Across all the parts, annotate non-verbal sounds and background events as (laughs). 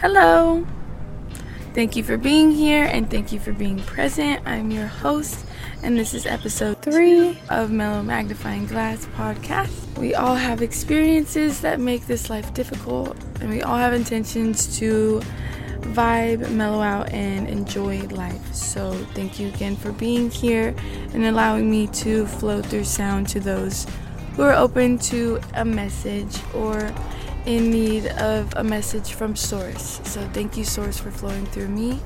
Hello. Thank you for being here and thank you for being present. I'm your host, and this is episode three of Mellow Magnifying Glass podcast. We all have experiences that make this life difficult, and we all have intentions to vibe, mellow out, and enjoy life. So, thank you again for being here and allowing me to flow through sound to those who are open to a message or in need of a message from Source. So, thank you, Source, for flowing through me.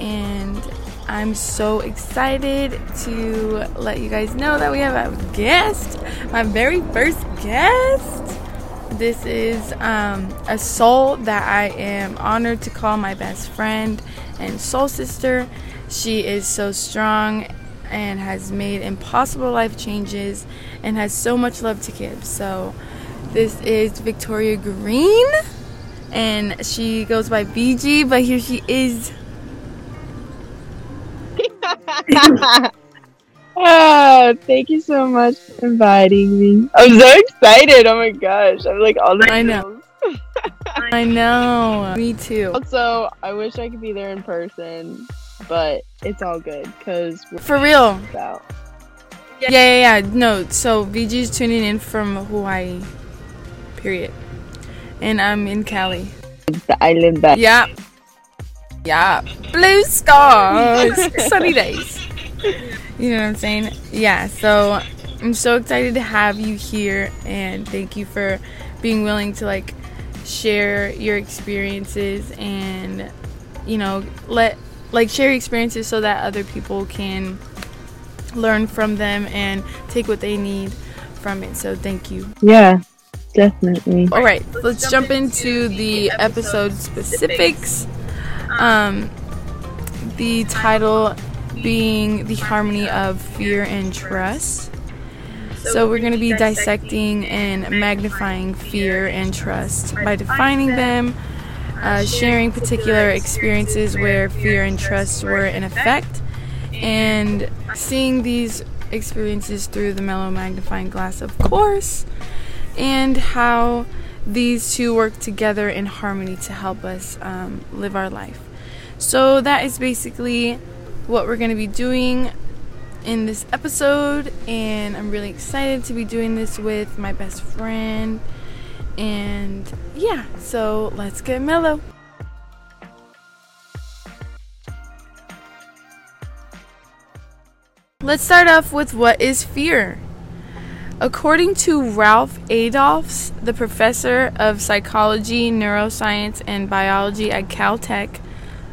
And I'm so excited to let you guys know that we have a guest, my very first guest. This is um, a soul that I am honored to call my best friend and soul sister. She is so strong and has made impossible life changes and has so much love to give. So, this is Victoria Green, and she goes by VG, but here she is. (laughs) oh, thank you so much for inviting me. I'm so excited. Oh my gosh. I'm like all the I know. (laughs) I know. Me too. Also, I wish I could be there in person, but it's all good because For real. About. Yeah, yeah, yeah. No, so VG's tuning in from Hawaii. Period. And I'm in Cali. The island that. Yeah. Yeah. Blue skies. (laughs) Sunny days. You know what I'm saying? Yeah, so I'm so excited to have you here and thank you for being willing to like share your experiences and you know, let like share experiences so that other people can learn from them and take what they need from it. So thank you. Yeah, definitely. All right, let's jump into the episode specifics. Um, the title being the harmony of fear and trust. So, we're going to be dissecting and magnifying fear and trust by defining them, uh, sharing particular experiences where fear and trust were in effect, and seeing these experiences through the mellow magnifying glass, of course, and how these two work together in harmony to help us um, live our life. So, that is basically what we're going to be doing in this episode, and I'm really excited to be doing this with my best friend. And yeah, so let's get mellow. Let's start off with what is fear? According to Ralph Adolphs, the professor of psychology, neuroscience, and biology at Caltech,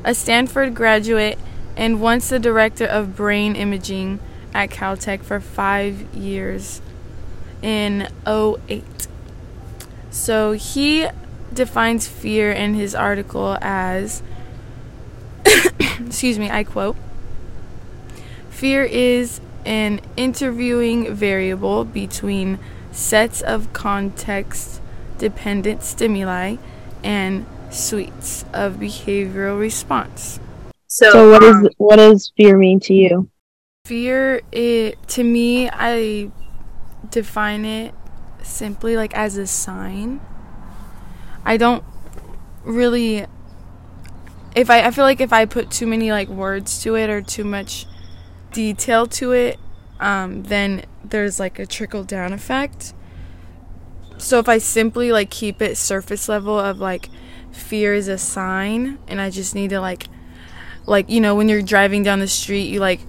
a Stanford graduate, and once the director of brain imaging at Caltech for five years in 08. So he defines fear in his article as, (coughs) excuse me, I quote, fear is an interviewing variable between sets of context dependent stimuli and suites of behavioral response. So, so what um, is what does fear mean to you? Fear it to me I define it simply like as a sign. I don't really if I I feel like if I put too many like words to it or too much detail to it, um, then there's like a trickle down effect. So if I simply like keep it surface level of like fear is a sign and I just need to like like you know when you're driving down the street you like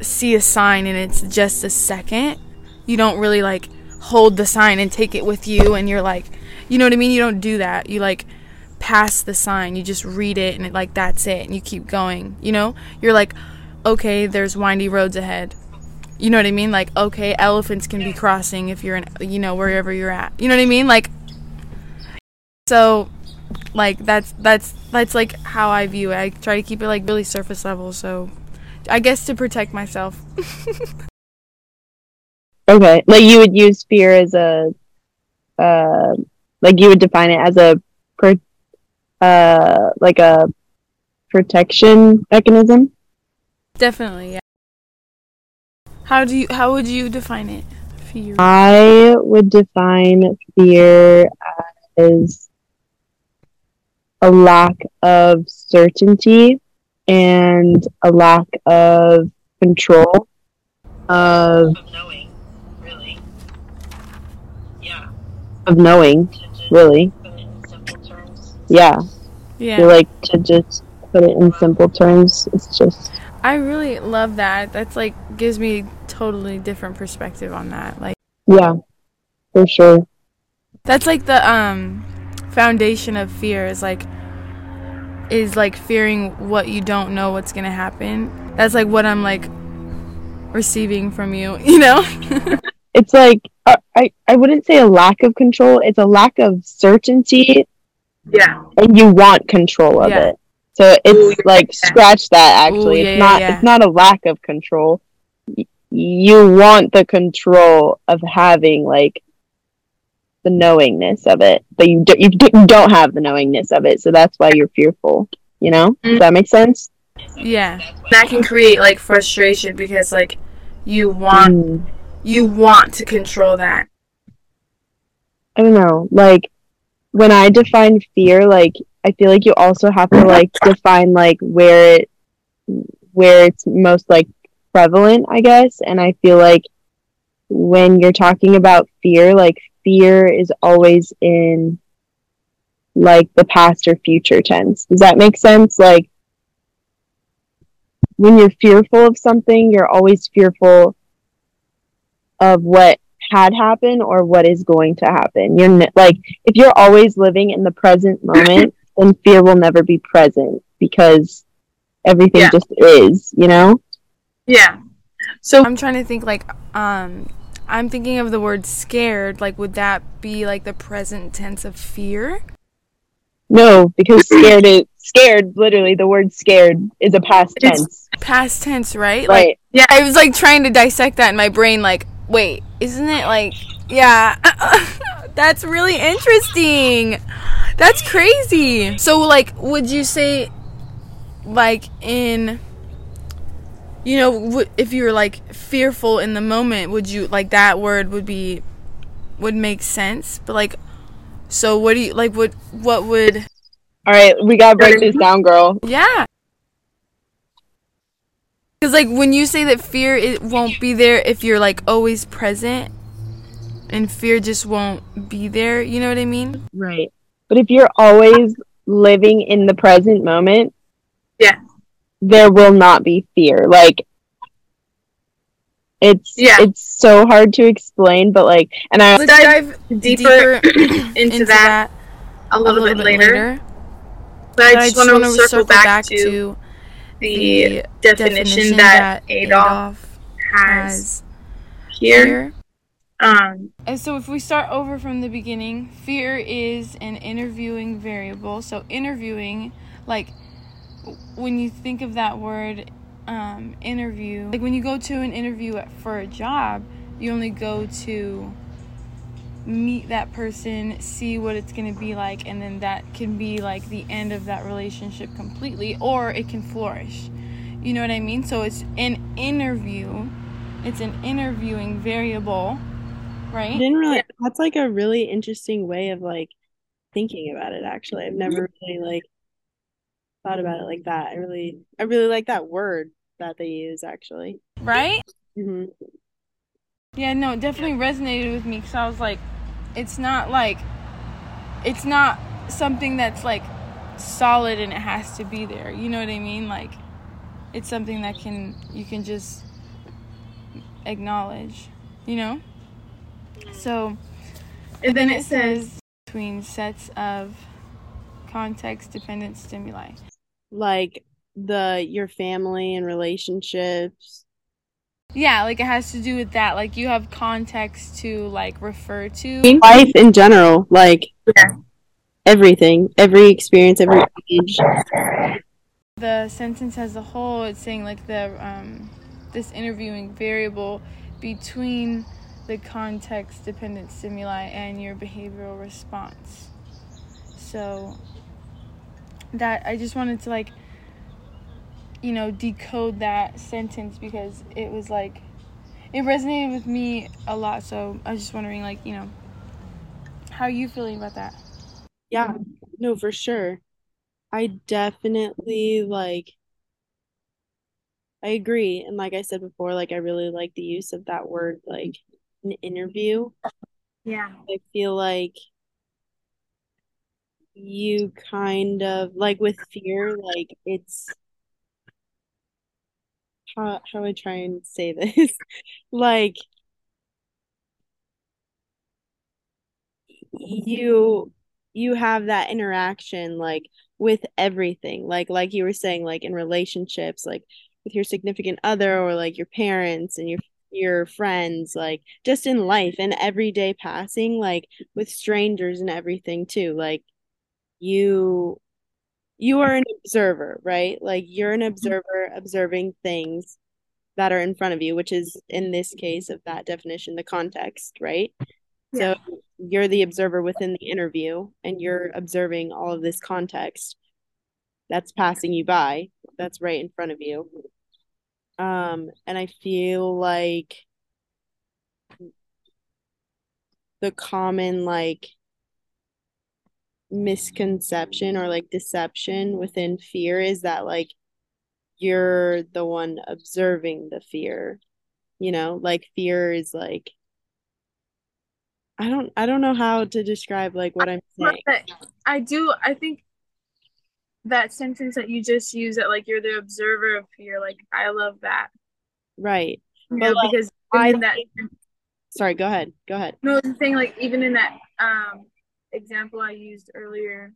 see a sign and it's just a second you don't really like hold the sign and take it with you and you're like you know what i mean? You don't do that. You like pass the sign. You just read it and it like that's it and you keep going you know? You're like okay there's windy roads ahead you know what i mean like okay elephants can be crossing if you're in you know wherever you're at you know what i mean like so like that's that's that's like how I view it. I try to keep it like really surface level, so I guess to protect myself. (laughs) okay, like you would use fear as a, uh, like you would define it as a, per, uh, like a protection mechanism. Definitely, yeah. How do you? How would you define it? Fear. I would define fear as a lack of certainty and a lack of control of of knowing, really. Yeah. of knowing To just really put it in simple terms. yeah Yeah. I feel like to just put it in simple terms it's just I really love that. That's like gives me totally different perspective on that. Like yeah for sure that's like the um foundation of fear is like is like fearing what you don't know what's going to happen. That's like what I'm like receiving from you, (laughs) you know? (laughs) it's like uh, I, I wouldn't say a lack of control it's a lack of certainty Yeah. and you want control of Yeah. it so it's Ooh, like yeah. scratch that actually Ooh, yeah, it's not yeah. it's not a lack of control Y- you want the control of having like the knowingness of it but you, do, you d- you don't have the knowingness of it so that's why you're fearful you know does that make sense yeah. That can create like frustration because like you want Mm. you want to control that. I don't know. Like when I define fear, like I feel like you also have to like define like where it where it's most like prevalent, I guess. And I feel like when you're talking about fear, like fear is always in like the past or future tense. Does that make sense? Like when you're fearful of something, you're always fearful of what had happened or what is going to happen. You're like if you're always living in the present moment, then fear will never be present because everything Yeah. just is, you know? Yeah. So I'm trying to think like um I'm thinking of the word scared, like would that be like the present tense of fear? No, because (clears throat) scared is scared, literally the word scared is a past It's- tense. Past tense, right? Like Right. yeah, I was like trying to dissect that in my brain like, wait, isn't it like yeah. (laughs) That's really interesting. That's crazy. So like would you say like in you know, w- if you were like fearful in the moment, would you like that word would be would make sense? But like, so what do you like? What what would? All right, we gotta break this down, girl. Yeah. Because like when you say that fear it won't be there if you're like always present, and fear just won't be there. You know what I mean? Right. But if you're always living in the present moment, Yeah. there will not be fear. Like it's Yeah. it's so hard to explain, but like and I Let's dive Deeper, deeper (clears throat) (clears throat) into, that, a a little, bit, later. But I just want wanna to circle, back, to the, definition, that, Adolf has here. fear. Um, And so, if we start over from the beginning, fear is an interviewing variable. So, interviewing, like when you think of that word, um, interview, like when you go to an interview for a job, you only go to meet that person, see what it's going to be like, and then that can be like the end of that relationship completely, or it can flourish. You know what I mean? So, it's an interview, it's an interviewing variable, I right? didn't really. That's like a really interesting way of like thinking about it. Actually, I've never really like thought about it like that. I really, I really like that word that they use. Actually, Right? hmm Yeah, no, it definitely resonated with me because I was like, it's not like, it's not something that's like solid and it has to be there. You know what I mean? Like, it's something that can, you can just acknowledge, you know? So, and then it says between sets of context dependent stimuli. like the your family and relationships. Yeah, like it has to do with that. Like you have context to like refer to. Life in general, like Yeah. everything, every experience, every age. the sentence as a whole it's saying like the um, this interviewing variable between the context dependent stimuli and your behavioral response so that i just wanted to like you know decode that sentence because it was like it resonated with me a lot so i was just wondering like you know how are you feeling about that Yeah, no, for sure. I definitely like I agree. And like I said before, like I really like the use of that word like an interview. Yeah. I feel like you kind of like with fear, like it's how how I try and say this? (laughs) like you you have that interaction like with everything like like you were saying like in relationships like with your significant other or like your parents and your your friends like just in life and everyday passing like with strangers and everything too like you you are an observer right? Like you're an mm-hmm. observer observing things that are in front of you which is in this case of that definition the context right? Yeah. so you're the observer within the interview and you're observing all of this context that's passing you by that's right in front of you um and i feel like the common like misconception or like deception within fear is that like you're the one observing the fear you know? Like fear is like i don't i don't know how to describe like what i'm saying. i do i think that sentence that you just used that like you're the observer of fear like i love that. Right. You know, because I, that sorry go ahead go ahead. No the thing like even in that um example i used earlier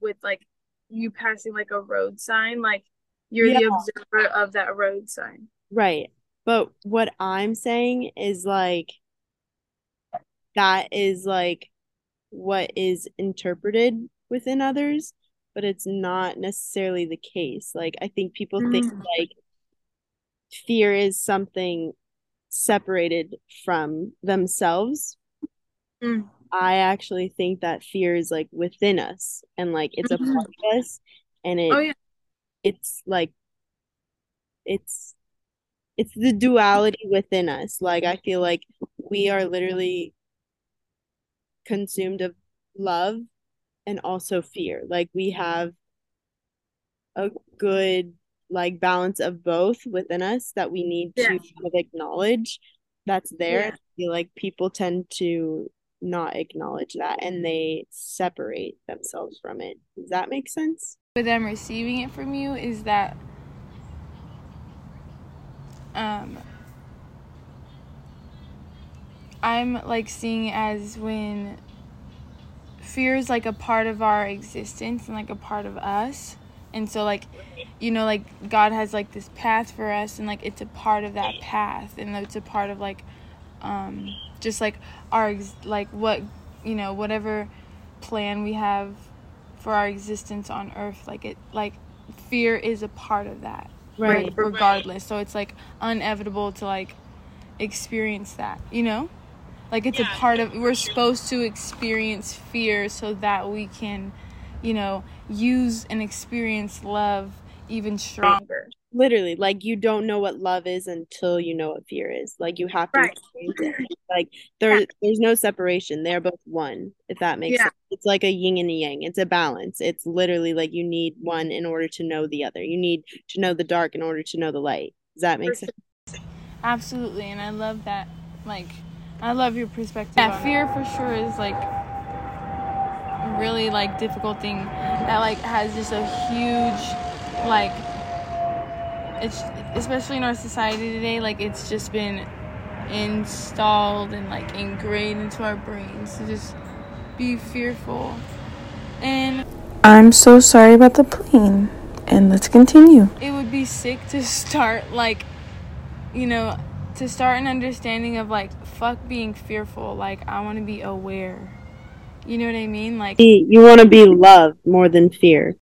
with like you passing like a road sign like you're yeah. the observer of that road sign. Right. But what i'm saying is like that is like what is interpreted within others but it's not necessarily the case. Like I think people mm. think like fear is something separated from themselves. Mm. I actually think that fear is like within us and like it's mm-hmm. a part of us and it oh, yeah. it's like it's it's the duality within us. Like I feel like we are literally consumed of love and also fear. Like we have a good like balance of both within us that we need yeah. to kind of acknowledge that's there. Yeah. I feel like people tend to not acknowledge that and they separate themselves from it. Does that make sense? With them receiving it from you is that um I'm like seeing as when fear is like a part of our existence and like a part of us. And so like you know like god has like this path for us and like it's a part of that path. And it's a part of like um just like our ex- like what you know whatever plan we have for our existence on earth like it like fear is a part of that right. regardless. So it's like inevitable to like experience that you know like it's yeah. a part of we're supposed to experience fear so that we can, you know, use and experience love even stronger. Literally, like you don't know what love is until you know what fear is. Like you have to right. experience it. Like there, yeah. there's no separation. They're both one. If that makes yeah. sense. It's like a yin and a yang. It's a balance. It's literally like you need one in order to know the other. You need to know the dark in order to know the light. Does that make sense? Absolutely, and I love that. Like I love your perspective. Yeah, fear for sure is like really like difficult thing that like has just a huge like it's especially in our society today like it's just been installed and like ingrained into our brains to just be fearful and I'm so sorry about the plane and let's continue. It would be sick to start like you know to start an understanding of like fuck being fearful like i want to be aware. You know what i mean? Like you want to be loved more than fear.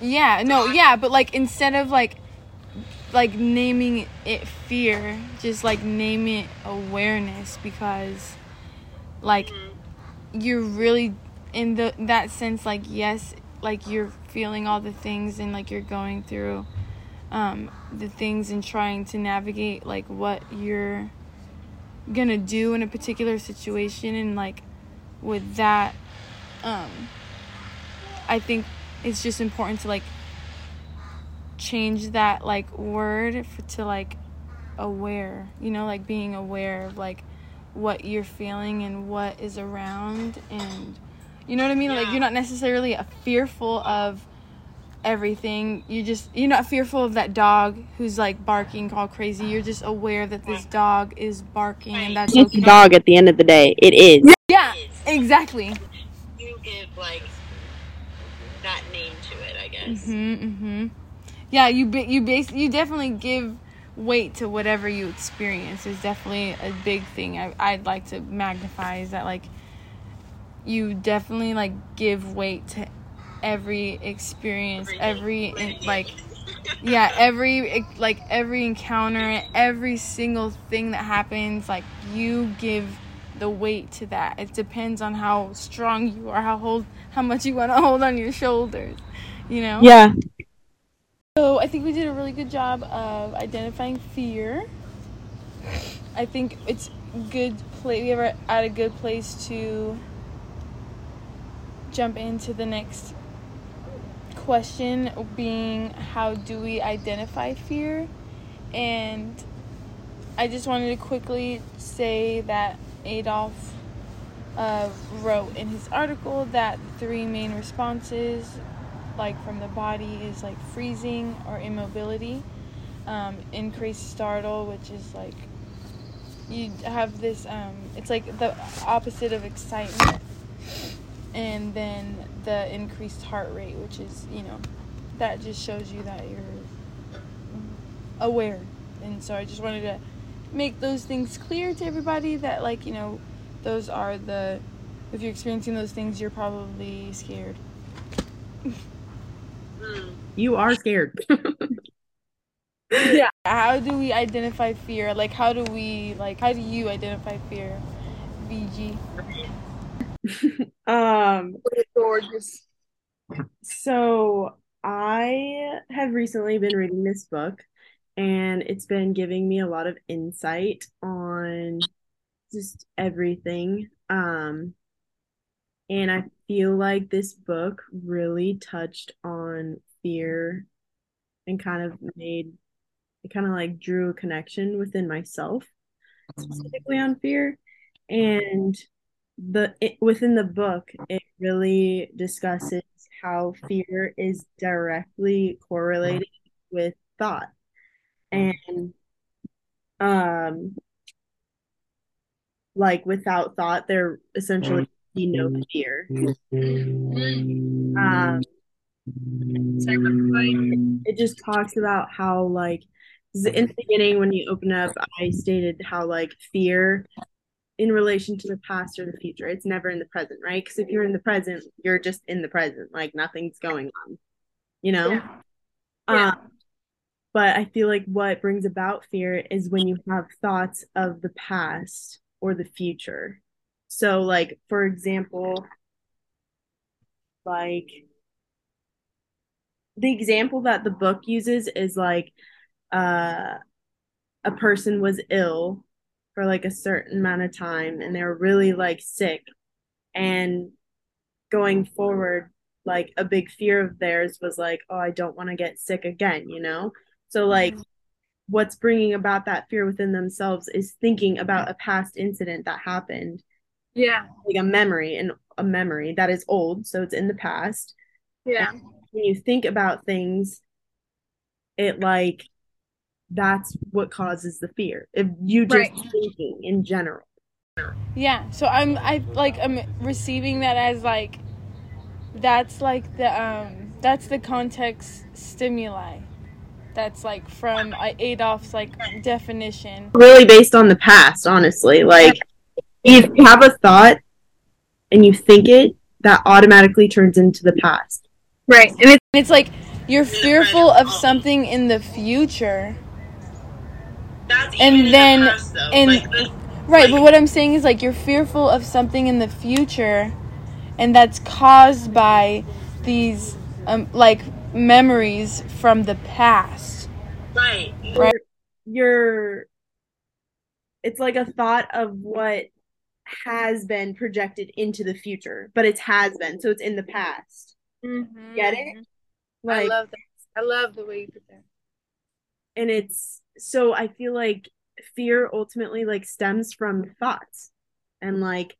Yeah no yeah but like instead of like like naming it fear just like name it awareness because like you're really in the that sense like yes like you're feeling all the things and like you're going through um, the things and trying to navigate like what you're gonna do in a particular situation and like with that um, i think it's just important to like change that like word for, to like aware you know like being aware of like what you're feeling and what is around and you know what i mean? Like you're not necessarily a fearful of everything you just you're not fearful of that dog who's like barking all crazy you're just aware that this dog is barking and that's It's okay a dog at the end of the day. It is. yeah exactly You give like that name to it, I guess. Mhm, mhm. Yeah, you ba- you base you definitely give weight to whatever you experience is definitely a big thing. I I'd like to magnify is that like you definitely like give weight to every experience, every in, like yeah, every like every encounter, every single thing that happens, like you give the weight to that. It depends on how strong you are, how hold how much you want to hold on your shoulders, you know? Yeah. So I think we did a really good job of identifying fear. I think it's good play. We are at a good place to jump into the next question, being how do we identify fear? And I just wanted to quickly say that Adolf uh, wrote in his article that three main responses like from the body is like freezing or immobility um, increased startle which is like you have this um, it's like the opposite of excitement and then the increased heart rate which is you know that just shows you that you're aware. And so i just wanted to make those things clear to everybody that like you know those are the if you're experiencing those things you're probably scared. Mm. You are scared. (laughs) yeah. How do we identify fear? Like how do we like how do you identify fear vg (laughs) um Gorgeous. So I have recently been reading this book and it's been giving me a lot of insight on just everything. Um and I feel like this book really touched on fear and kind of made it kind of like drew a connection within myself specifically on fear and the it, within the book it really discusses how fear is directly correlated with thought. And um like without thought there essentially be no fear. Um it just talks about how like in the beginning when you open up i stated how like fear in relation to the past or the future. It's never in the present right? Because if you're in the present you're just in the present. Like nothing's going on you know? Yeah. Yeah. Um, but i feel like what brings about fear is when you have thoughts of the past or the future. So like for example like the example that the book uses is like uh a person was ill for like a certain amount of time and they were really like sick. And going forward like a big fear of theirs was like oh I don't want to get sick again you know? So mm-hmm. like what's bringing about that fear within themselves is thinking about a past incident that happened. Yeah. like a memory and a memory that is old so it's in the past. Yeah. when you think about things it like that's what causes the fear if you just Right. thinking in general yeah so i'm i like i'm receiving that as like that's like the um that's the context stimuli that's like from uh, adolf's like definition really based on the past honestly like if you have a thought and you think it that automatically turns into the past Right. And it's it's like you're fearful of something in the future And even in then- the past, though. and- like, the- Right, but what I'm saying is like you're fearful of something in the future, and that's caused by these um, like memories from the past. right. Right. you're it's like a thought of what has been projected into the future but it's has been so it's in the past Mhm, Get it? mhm. I love that. I love the way you put that. and it's so I feel like fear ultimately like stems from thoughts. And like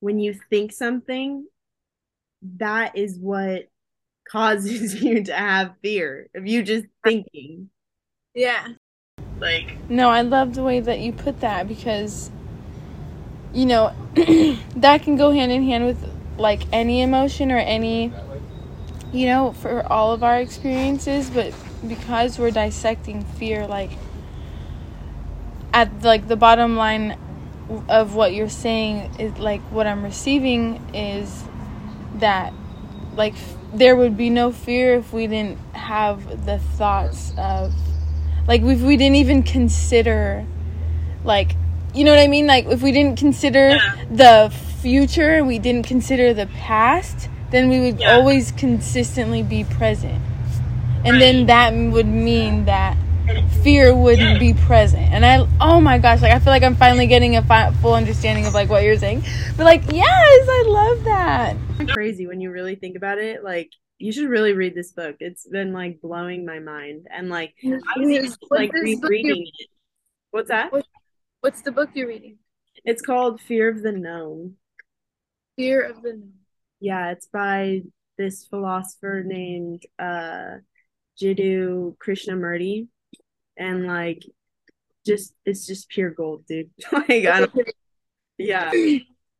when you think something, that is what (laughs) causes (laughs) you to have fear of you just thinking. Yeah. Like No, I love the way that you put that because, you know, (clears throat) that can go hand in hand with like any emotion or any, you know, for all of our experiences. But because we're dissecting fear, like, at like the bottom line of what you're saying is like what I'm receiving is that like f- there would be no fear if we didn't have the thoughts of like if we didn't even consider like you know what i mean? Like if we didn't consider the future and we didn't consider the past then we would always consistently be present. And then that would mean that fear wouldn't be present and i oh my gosh like i feel like i'm finally getting a fi- full understanding of like what you're saying but like yes i love that crazy when you really think about it. Like you should really read this book. It's been like blowing my mind. And like I was just like this book you- rereading it. What's that? What's the book you're reading? It's called Fear of the Known. Fear of the Known. Yeah, it's by this philosopher named uh Jiddu Krishnamurti. And like just it's just pure gold, dude. (laughs) like I don't yeah.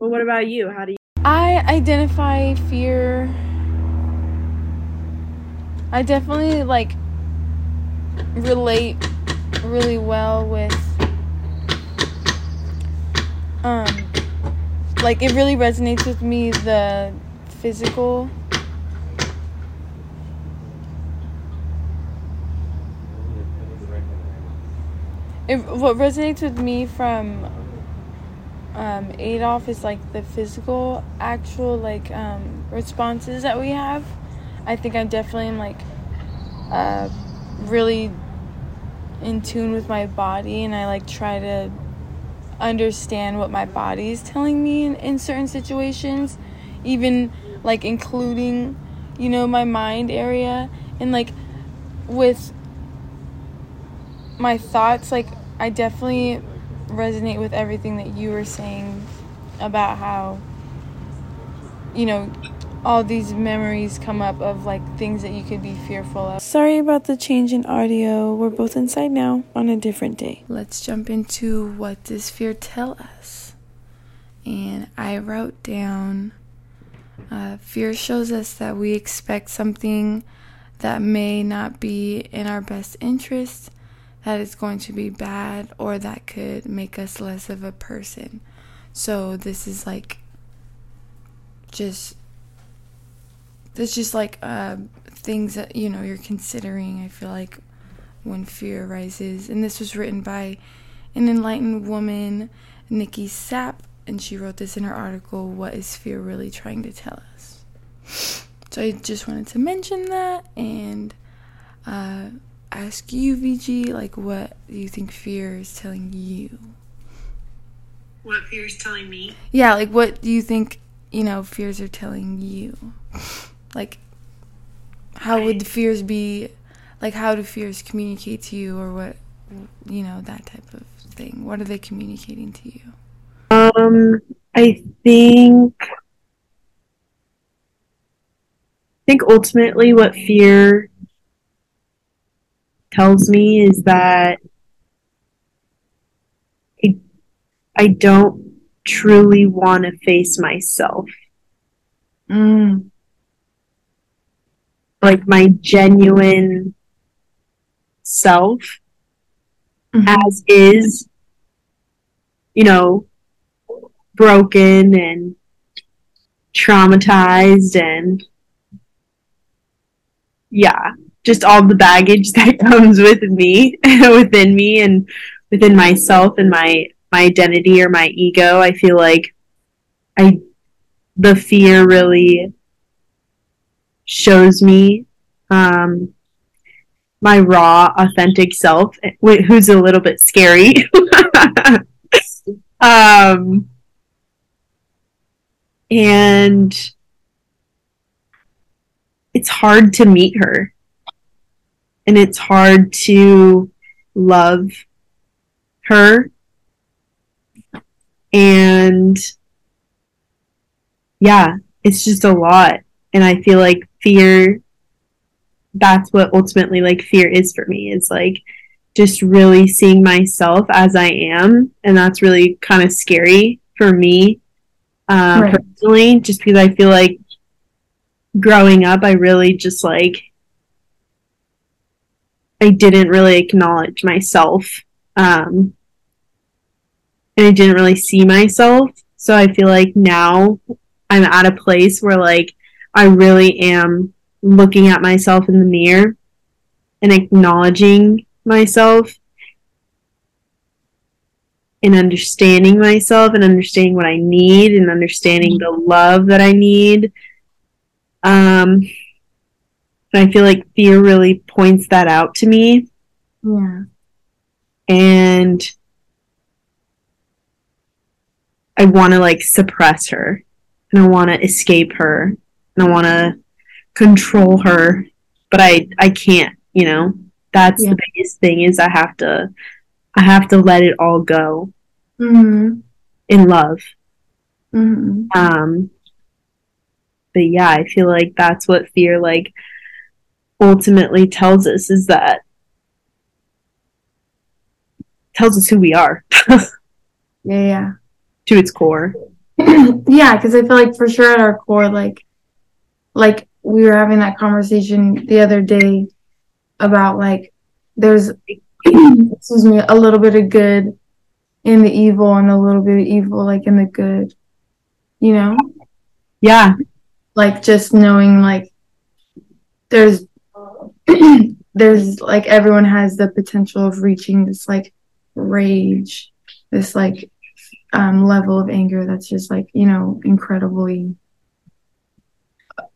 But what about you? How do you I identify fear. I definitely like relate really well with um like it really resonates with me the physical it, what resonates with me from um, Adolf is like the physical, actual like um, responses that we have. I think I definitely am like uh, really in tune with my body, and I like try to understand what my body is telling me in, in certain situations, even like including, you know, my mind area, and like with my thoughts, like I definitely resonate with everything that you were saying about how you know all these memories come up of like things that you could be fearful of. Sorry about the change in audio. We're both inside now on a different day. Let's jump into what does fear tell us? And I wrote down uh, fear shows us that we expect something that may not be in our best interest that it's going to be bad or that could make us less of a person. So this is like just this just like uh, things that you know you're considering. I feel like when fear arises, and this was written by an enlightened woman, Nikki Sapp, and she wrote this in her article. What is fear really trying to tell us? So I just wanted to mention that and. Uh, ask you, VG, like what do you think fear is telling you? What fear is telling me? Yeah, like what do you think, you know, fears are telling you? Like how would the fears be like how do fears communicate to you or what you know, that type of thing. What are they communicating to you? Um, I think I think ultimately what fear tells me is that I, I don't truly want to face myself. Mm. Like my genuine self as is, you know, broken and traumatized and yeah, just all the baggage (laughs) that comes with me, (laughs) within me and within myself and my my identity or my ego. I feel like I the fear really shows me um my raw authentic self who's a little bit scary (laughs) um and it's hard to meet her and it's hard to love her. And yeah it's just a lot. And i feel like fear that's what ultimately like fear is for me. Is like just really seeing myself as i am and that's really kind of scary for me uh, Right. personally just because i feel like growing up i really just like i didn't really acknowledge myself um, and i didn't really see myself so i feel like now i'm at a place where like i really am looking at myself in the mirror and acknowledging myself and understanding myself and understanding what I need and understanding the love that I need. Um, and I feel like fear really points that out to me Yeah. and I want to like suppress her and I want to escape her and I want to control her but I I can't you know that's Yeah. the biggest thing is I have to I have to let it all go Mm-hmm. in love Mm-hmm. um but yeah I feel like that's what fear like ultimately tells us is that tells us who we are (laughs) Yeah, yeah. to its core (clears throat) yeah. because I feel like for sure at our core, like, like we were having that conversation the other day about like there's (clears throat) excuse me a little bit of good in the evil and a little bit of evil like in the good, you know. yeah like just knowing like there's (clears throat) there's like everyone has the potential of reaching this like rage this like um level of anger that's just like you know incredibly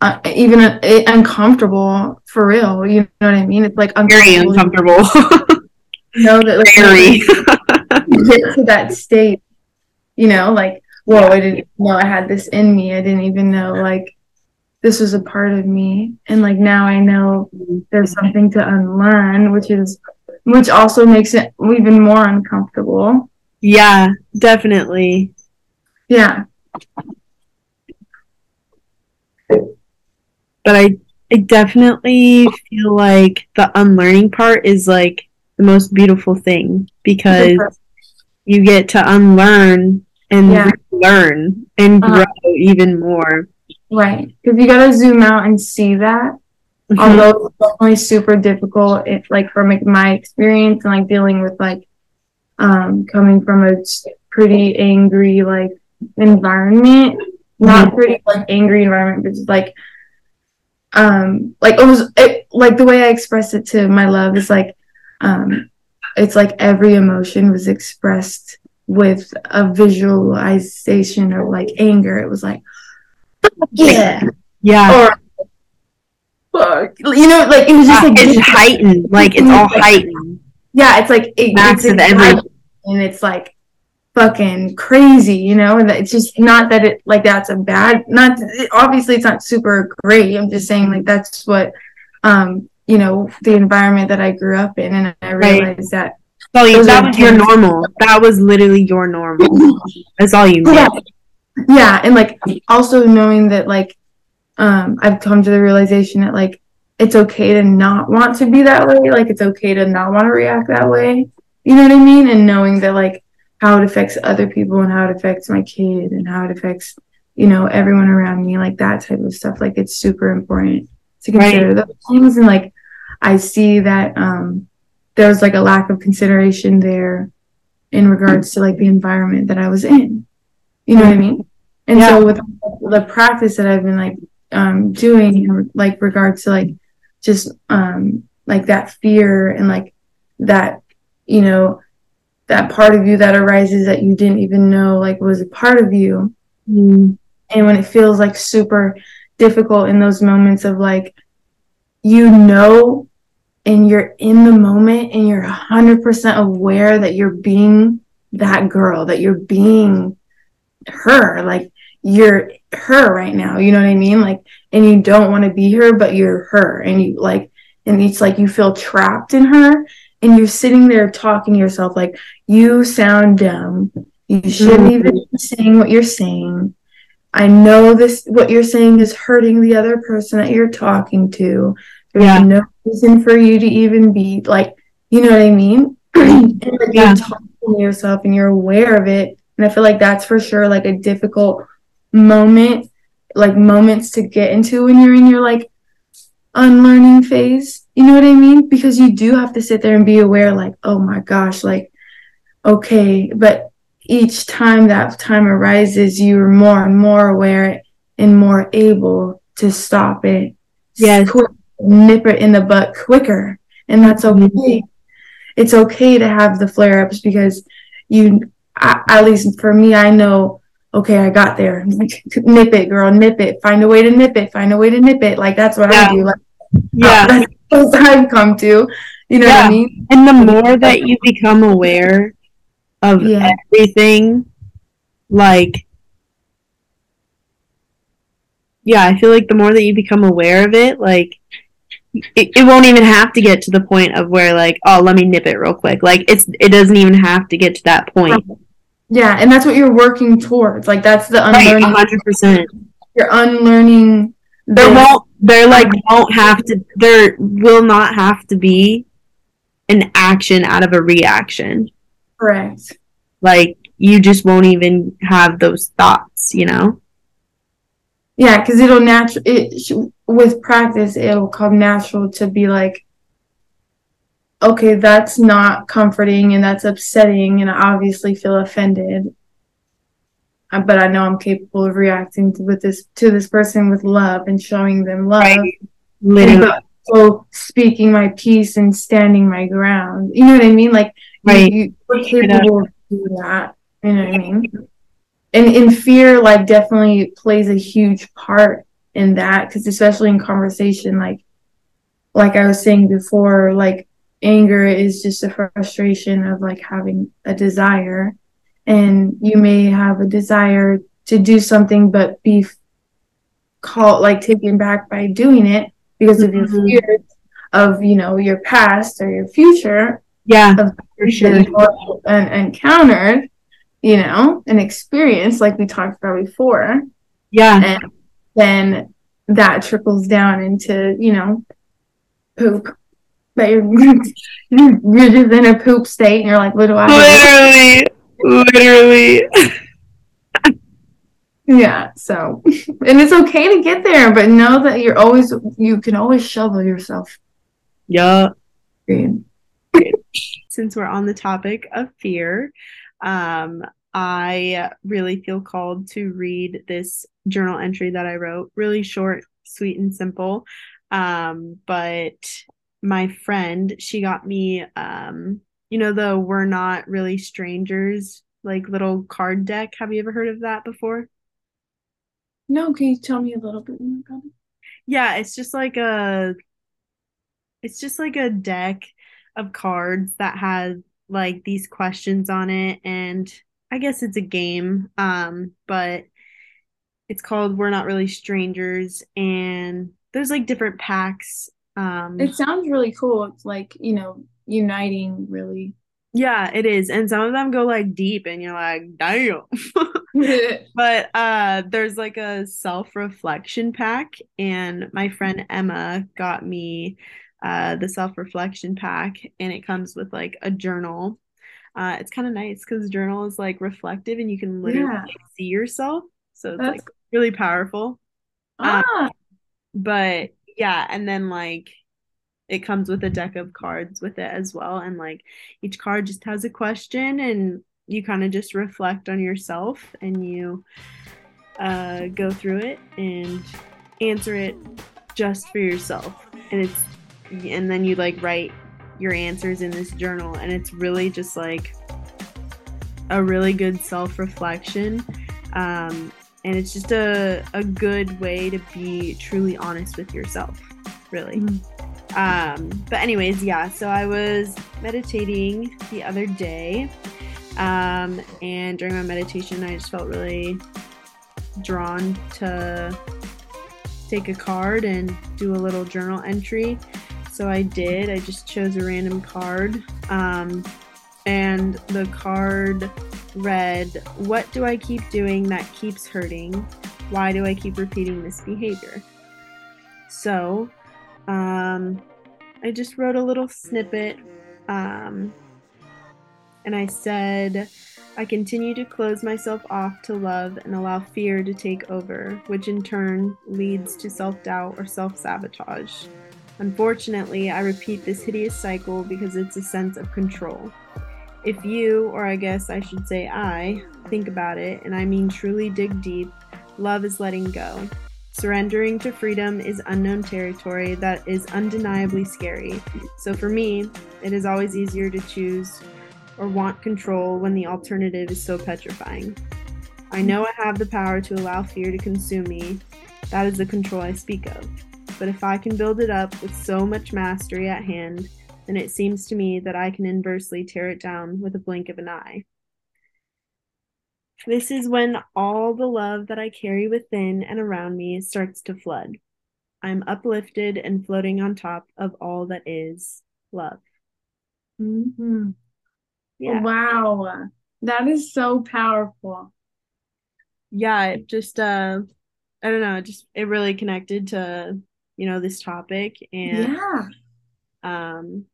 uh, even uh, uncomfortable for real you know what i mean? It's like very uncomfortable. uncomfortable. To know that like very. (laughs) get to that state, you know, like, whoa, I didn't know I had this in me. I didn't even know like this was a part of me. And like now I know there's something to unlearn, which is which also makes it even more uncomfortable. Yeah, definitely. Yeah. But I I definitely feel like the unlearning part is like the most beautiful thing because you get to unlearn and Yeah. learn and Uh-huh. grow even more. Right. Because you gotta zoom out and see that. Mm-hmm. although it's definitely super difficult it, like from like, my experience and like dealing with like um coming from a pretty angry like environment not pretty like angry environment but just like um like it was it, like the way i expressed it to my love is like um it's like every emotion was expressed with a visualization of like anger it was like yeah yeah. or fuck. You know, like it was just Yeah, like it's heightened. Like it's all heightened. yeah, it's like it, it's exciting and it's like fucking crazy, you know. And it's just not that it like that's a bad. Not obviously it's not super great. I'm just saying like that's what um you know the environment that I grew up in, and I Right. realized that That's all that was your normal. That was literally your normal. (laughs) That's all you knew. yeah, and like also knowing that like um I've come to the realization that like it's okay to not want to be that way, like it's okay to not want to react that way. You know what I mean? And knowing that like how it affects other people and how it affects my kid and how it affects you know everyone around me, like that type of stuff. Like it's super important to consider those things and like I see that um there was like a lack of consideration there in regards to like the environment that I was in. You know what I mean? And Yeah. so with the practice that I've been like um doing in like regards to like just um like that fear and like that you know that part of you that arises that you didn't even know like was a part of you Mm, and when it feels like super difficult in those moments of like you know and you're in the moment and you're 100% aware that you're being that girl that you're being her like you're her right now. You know what I mean? Like, and you don't want to be her, but you're her, and you like, and it's like you feel trapped in her, and you're sitting there talking to yourself like, you sound dumb. You shouldn't even mm-hmm. be saying what you're saying. I know this what you're saying is hurting the other person that you're talking to. There's Yeah. no reason for you to even be like, you know what I mean? (clears throat) and like Yeah. you're talking to yourself and you're aware of it. And I feel like that's for sure like a difficult moment, like moments to get into when you're in your like unlearning phase. You know what I mean? Because you do have to sit there and be aware, like, oh my gosh, like, okay, but each time that time arises, you're more and more aware and more able to stop it. Yes. Quick, nip it in the butt quicker. And that's okay. Mm-hmm. It's okay to have the flare ups because you, I, at least for me, I know, okay, I got there. (laughs) nip it, girl, nip it. Find a way to nip it. Find a way to nip it. Like that's what Yeah. I do. Like, Yeah. (laughs) that's what I've come to. You know what I mean? And the more that you become aware of Yeah. everything, like, yeah, I feel like the more that you become aware of it, like, it, it won't even have to get to the point of where, like, oh, let me nip it real quick. Like, it's it doesn't even have to get to that point. Uh-huh. Yeah, and that's what you're working towards. Like that's the Right, unlearning. hundred percent. You're unlearning. There won't. There like won't have to. There will not have to be an action out of a reaction. Correct. like you just won't even have those thoughts you know Yeah, because it'll natural. It sh- with practice, it'll come natural to be like, okay, that's not comforting and that's upsetting, and I obviously feel offended. Uh, But I know I'm capable of reacting to, with this to this person with love and showing them love. Right. but also speaking my piece and standing my ground. You know what I mean? Like Right. you, are capable of doing that. You know what I mean? And in fear, like definitely plays a huge part in that because especially in conversation, like like I was saying before, like anger is just a frustration of like having a desire, and you may have a desire to do something but be called like taken back by doing it because of your Mhm. fears of you know your past or your future. Yeah of for sure. en- encountered you know an experience like we talked about before. Yeah. And then that trickles down into you know poop but (laughs) you're you're just in a poop state and you're like what do i do? Literally literally. Yeah so (laughs) and it's okay to get there but know that you're always you can always shovel yourself. Yeah. (laughs) Since we're on the topic of fear, um, I really feel called to read this journal entry that I wrote. Really short, sweet, and simple. Um, but my friend, she got me, um, you know, the We're Not Really Strangers, like little card deck. Have you ever heard of that before? no can you tell me a little bit more about it Yeah, it's just like a it's just like a deck of cards that has like these questions on it and I guess it's a game um but it's called We're Not Really Strangers and there's like different packs um it sounds really cool. It's like you know uniting really. Yeah, it is. And some of them go like deep and you're like damn. (laughs) (laughs) But uh there's like a self-reflection pack and my friend Emma got me uh the self-reflection pack and it comes with like a journal. Uh it's kind of nice because journal is like reflective and you can literally Yeah. like, see yourself. So it's That's- like really powerful. Ah. But yeah and then like it comes with a deck of cards with it as well and like each card just has a question and you kind of just reflect on yourself and you uh, go through it and answer it just for yourself. And it's and then you like write your answers in this journal and it's really just like a really good self-reflection um, and it's just a, a good way to be truly honest with yourself really um, but anyways yeah so i was meditating the other day um, and during my meditation i just felt really drawn to take a card and do a little journal entry. So I did. I just chose a random card. Um, and the card read, What do I keep doing that keeps hurting? Why do I keep repeating this behavior? So um, I just wrote a little snippet. Um, and I said, I continue to close myself off to love and allow fear to take over, which in turn leads to self doubt or self sabotage. Unfortunately, I repeat this hideous cycle because it's a sense of control. If you, or I guess I should say I, think about it, and I mean truly dig deep, love is letting go. Surrendering to freedom is unknown territory that is undeniably scary. So for me, it is always easier to choose or want control when the alternative is so petrifying. I know I have the power to allow fear to consume me. That is the control I speak of. But if I can build it up with so much mastery at hand, then it seems to me that I can inversely tear it down with a blink of an eye. This is when all the love that I carry within and around me starts to flood. I'm uplifted and floating on top of all that is love. Mm-hmm. Yeah. Wow. That is so powerful. Yeah, it just uh I don't know, it just it really connected to, you know, this topic and Yeah. um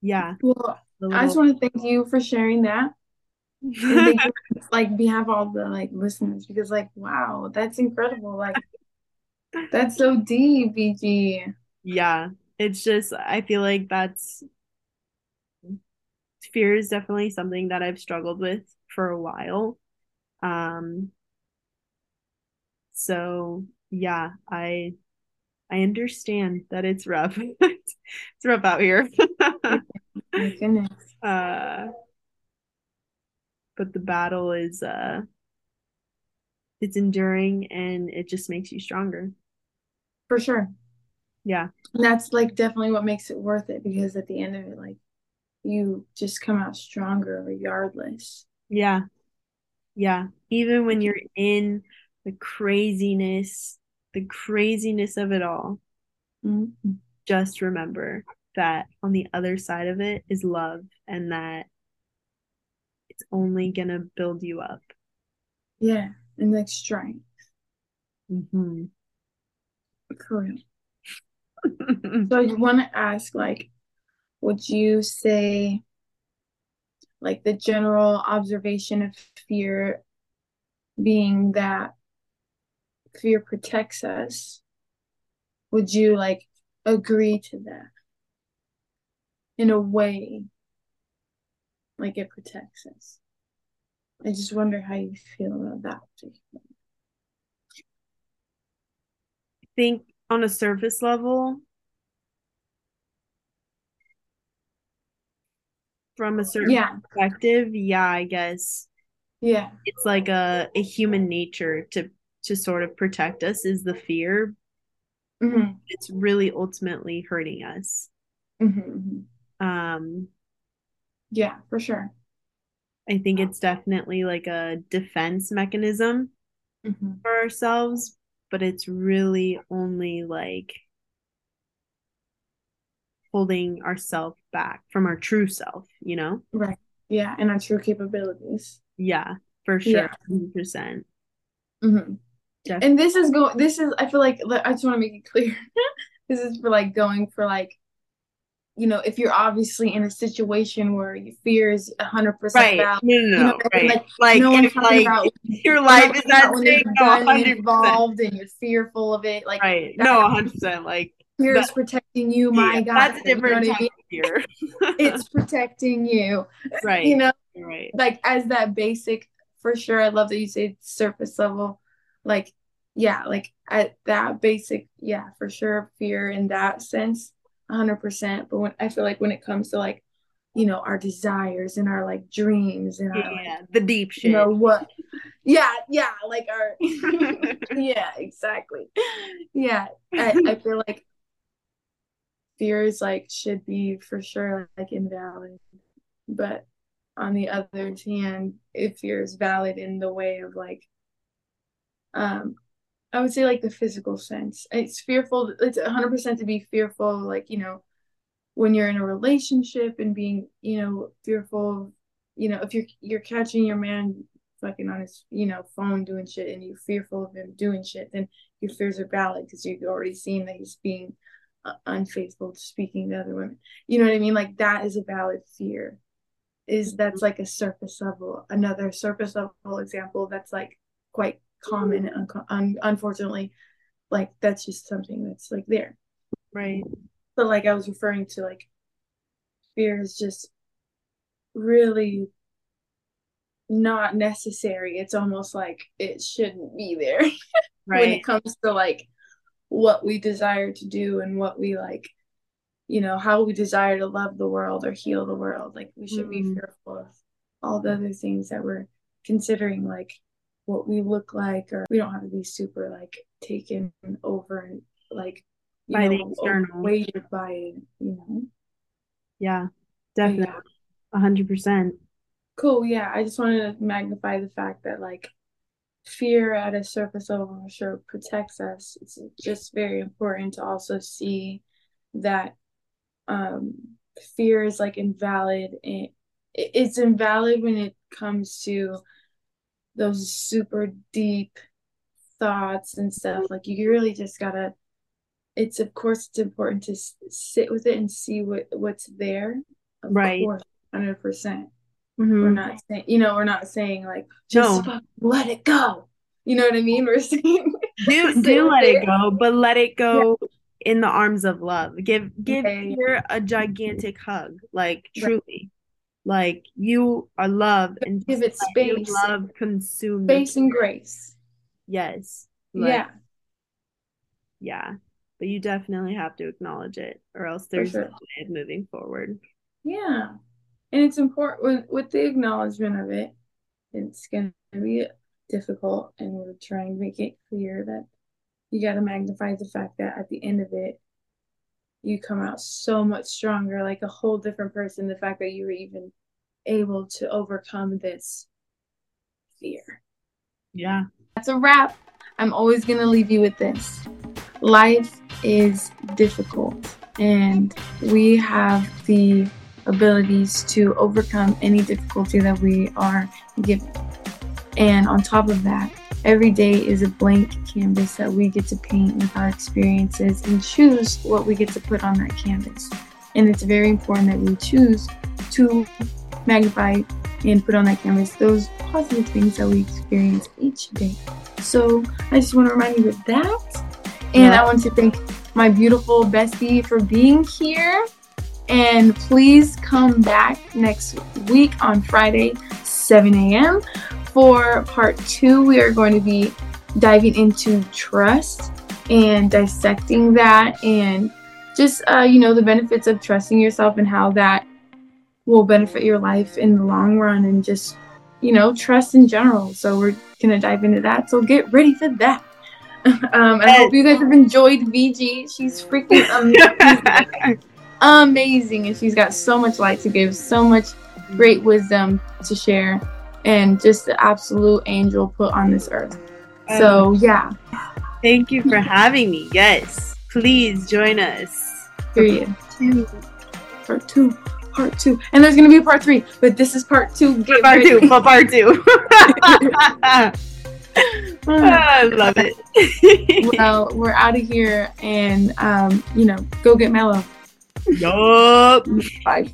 yeah, Well, the I just want to thank you for sharing that. Thank (laughs) you, like behalf of all the like listeners because like wow, that's incredible. Like that's so deep, VG. yeah, it's just I feel like that's fear is definitely something that I've struggled with for a while. Um so yeah, I I understand that it's rough. (laughs) it's rough out here. (laughs) My (laughs) goodness. uh but the battle is uh it's enduring and it just makes you stronger. For sure. Yeah. And that's like definitely what makes it worth it because at the end of it, like you just come out stronger regardless. Yeah. Yeah. Even when you're in the craziness, the craziness of it all, Mhm. just remember that on the other side of it is love and that it's only gonna build you up. Yeah. And like strength. hmm For real. (laughs) So I want to ask, like, would you say, like, the general observation of fear being that fear protects us? Would you like agree to that in a way, like it protects us? I just wonder how you feel about that. particular- think on a surface level, from a certain Yeah, perspective, yeah, I guess yeah, it's like a, a human nature to to sort of protect us is the fear. hmm It's really ultimately hurting us. hmm Um, yeah, for sure. I think it's definitely like a defense mechanism hmm for ourselves, but it's really only like holding ourselves back from our true self, you know? Right. Yeah, and our true capabilities. Yeah, for sure. Yeah. 100%. hmm Def- And this is going. This is. I feel like, I just want to make it clear. (laughs) this is for like going for like, you know, if you're obviously in a situation where your fear is hundred percent Right. valid. No, no, You no. know, right. like, Like, no one's like about (laughs) your life is talking about at when stake, there's no, 100%. involved and you're fearful of it. Like Right. that- No, 100%. Like, fear is protecting you. My yeah, God, that's a you know different I mean? fear. (laughs) It's protecting you. (laughs) right. You know. Right. like as that basic for sure. I love that you say surface level. Like, yeah, like at that basic, yeah, for sure, fear in that sense, hundred percent. But when I feel like when it comes to like, you know, our desires and our like dreams and our like, Yeah, the deep shit. you know what, (laughs) yeah, yeah, like our, (laughs) yeah, exactly, yeah. I I feel like fears like should be for sure like invalid, but on the other hand, if fear is valid in the way of like um I would say like the physical sense. It's fearful. It's 100% to be fearful, like, you know, when you're in a relationship and being, you know, fearful, you know, if you're you're catching your man fucking on his, you know, phone doing shit and you're fearful of him doing shit, then your fears are valid because you've already seen that he's being uh, unfaithful to speaking to other women. You know what I mean? Like that is a valid fear. Is that's like a surface level, another surface level example that's like quite common un- un- unfortunately like that's just something that's like there Right. but like i was referring to like fear is just really not necessary it's almost like it shouldn't be there (laughs) when it comes to like what we desire to do and what we like you know how we desire to love the world or heal the world like we should be Mhm. fearful of all the other things that we're considering like what we look like or we don't have to be super like taken over and like By the know external. weighted by you know Yeah. Definitely. A hundred percent. cool yeah i just wanted to magnify the fact that like fear at a surface level for sure protects us it's just very important to also see that um fear is like invalid and it- it's invalid when it comes to those super deep thoughts and stuff like you really just gotta it's of course it's important to s- sit with it and see what what's there of Right. course 100% mm-hmm. we're not saying you know we're not saying like just No. let it go you know what i mean (laughs) we're saying Do do let it go, but let it go in the arms of love. Give give Yeah, yeah. her a gigantic hug. Like truly. Like you are love and Give it your space. love consume space and grace Yes. Like, yeah Yeah. But you definitely have to acknowledge it or else there's sure. no way of moving forward. Yeah. And it's important with, with the acknowledgement of it, it's to be difficult. And we're trying to make it clear that you got to magnify the fact that at the end of it, you come out so much stronger, like a whole different person. The fact that you were even able to overcome this fear. Yeah. That's a wrap. I'm always going to leave you with this. Life is difficult, and we have the abilities to overcome any difficulty that we are given. And on top of that, every day is a blank canvas that we get to paint with our experiences and choose what we get to put on that canvas. And it's very important that we choose to magnify and put on that canvas those positive things that we experience each day. So I just want to remind you of that. And Yeah. I want to thank my beautiful bestie for being here. And please come back next week on Friday, 7 a.m. For part two, we are going to be diving into trust and dissecting that and just, uh, you know, the benefits of trusting yourself and how that will benefit your life in the long run and just, you know, trust in general. So we're going to dive into that. So get ready for that. (laughs) um, I hope you guys have enjoyed VG. She's freaking (laughs) amazing amazing and she's got so much light to give so much great wisdom to share and just the absolute angel put on this earth so yeah Thank you for having me. Yes. Please join us. period two part two part two and there's gonna be a part three but this is part two Get Part ready. two. Part two. (laughs) (laughs) I love it. (laughs) well we're out of here and um you know go get mellow yup. bye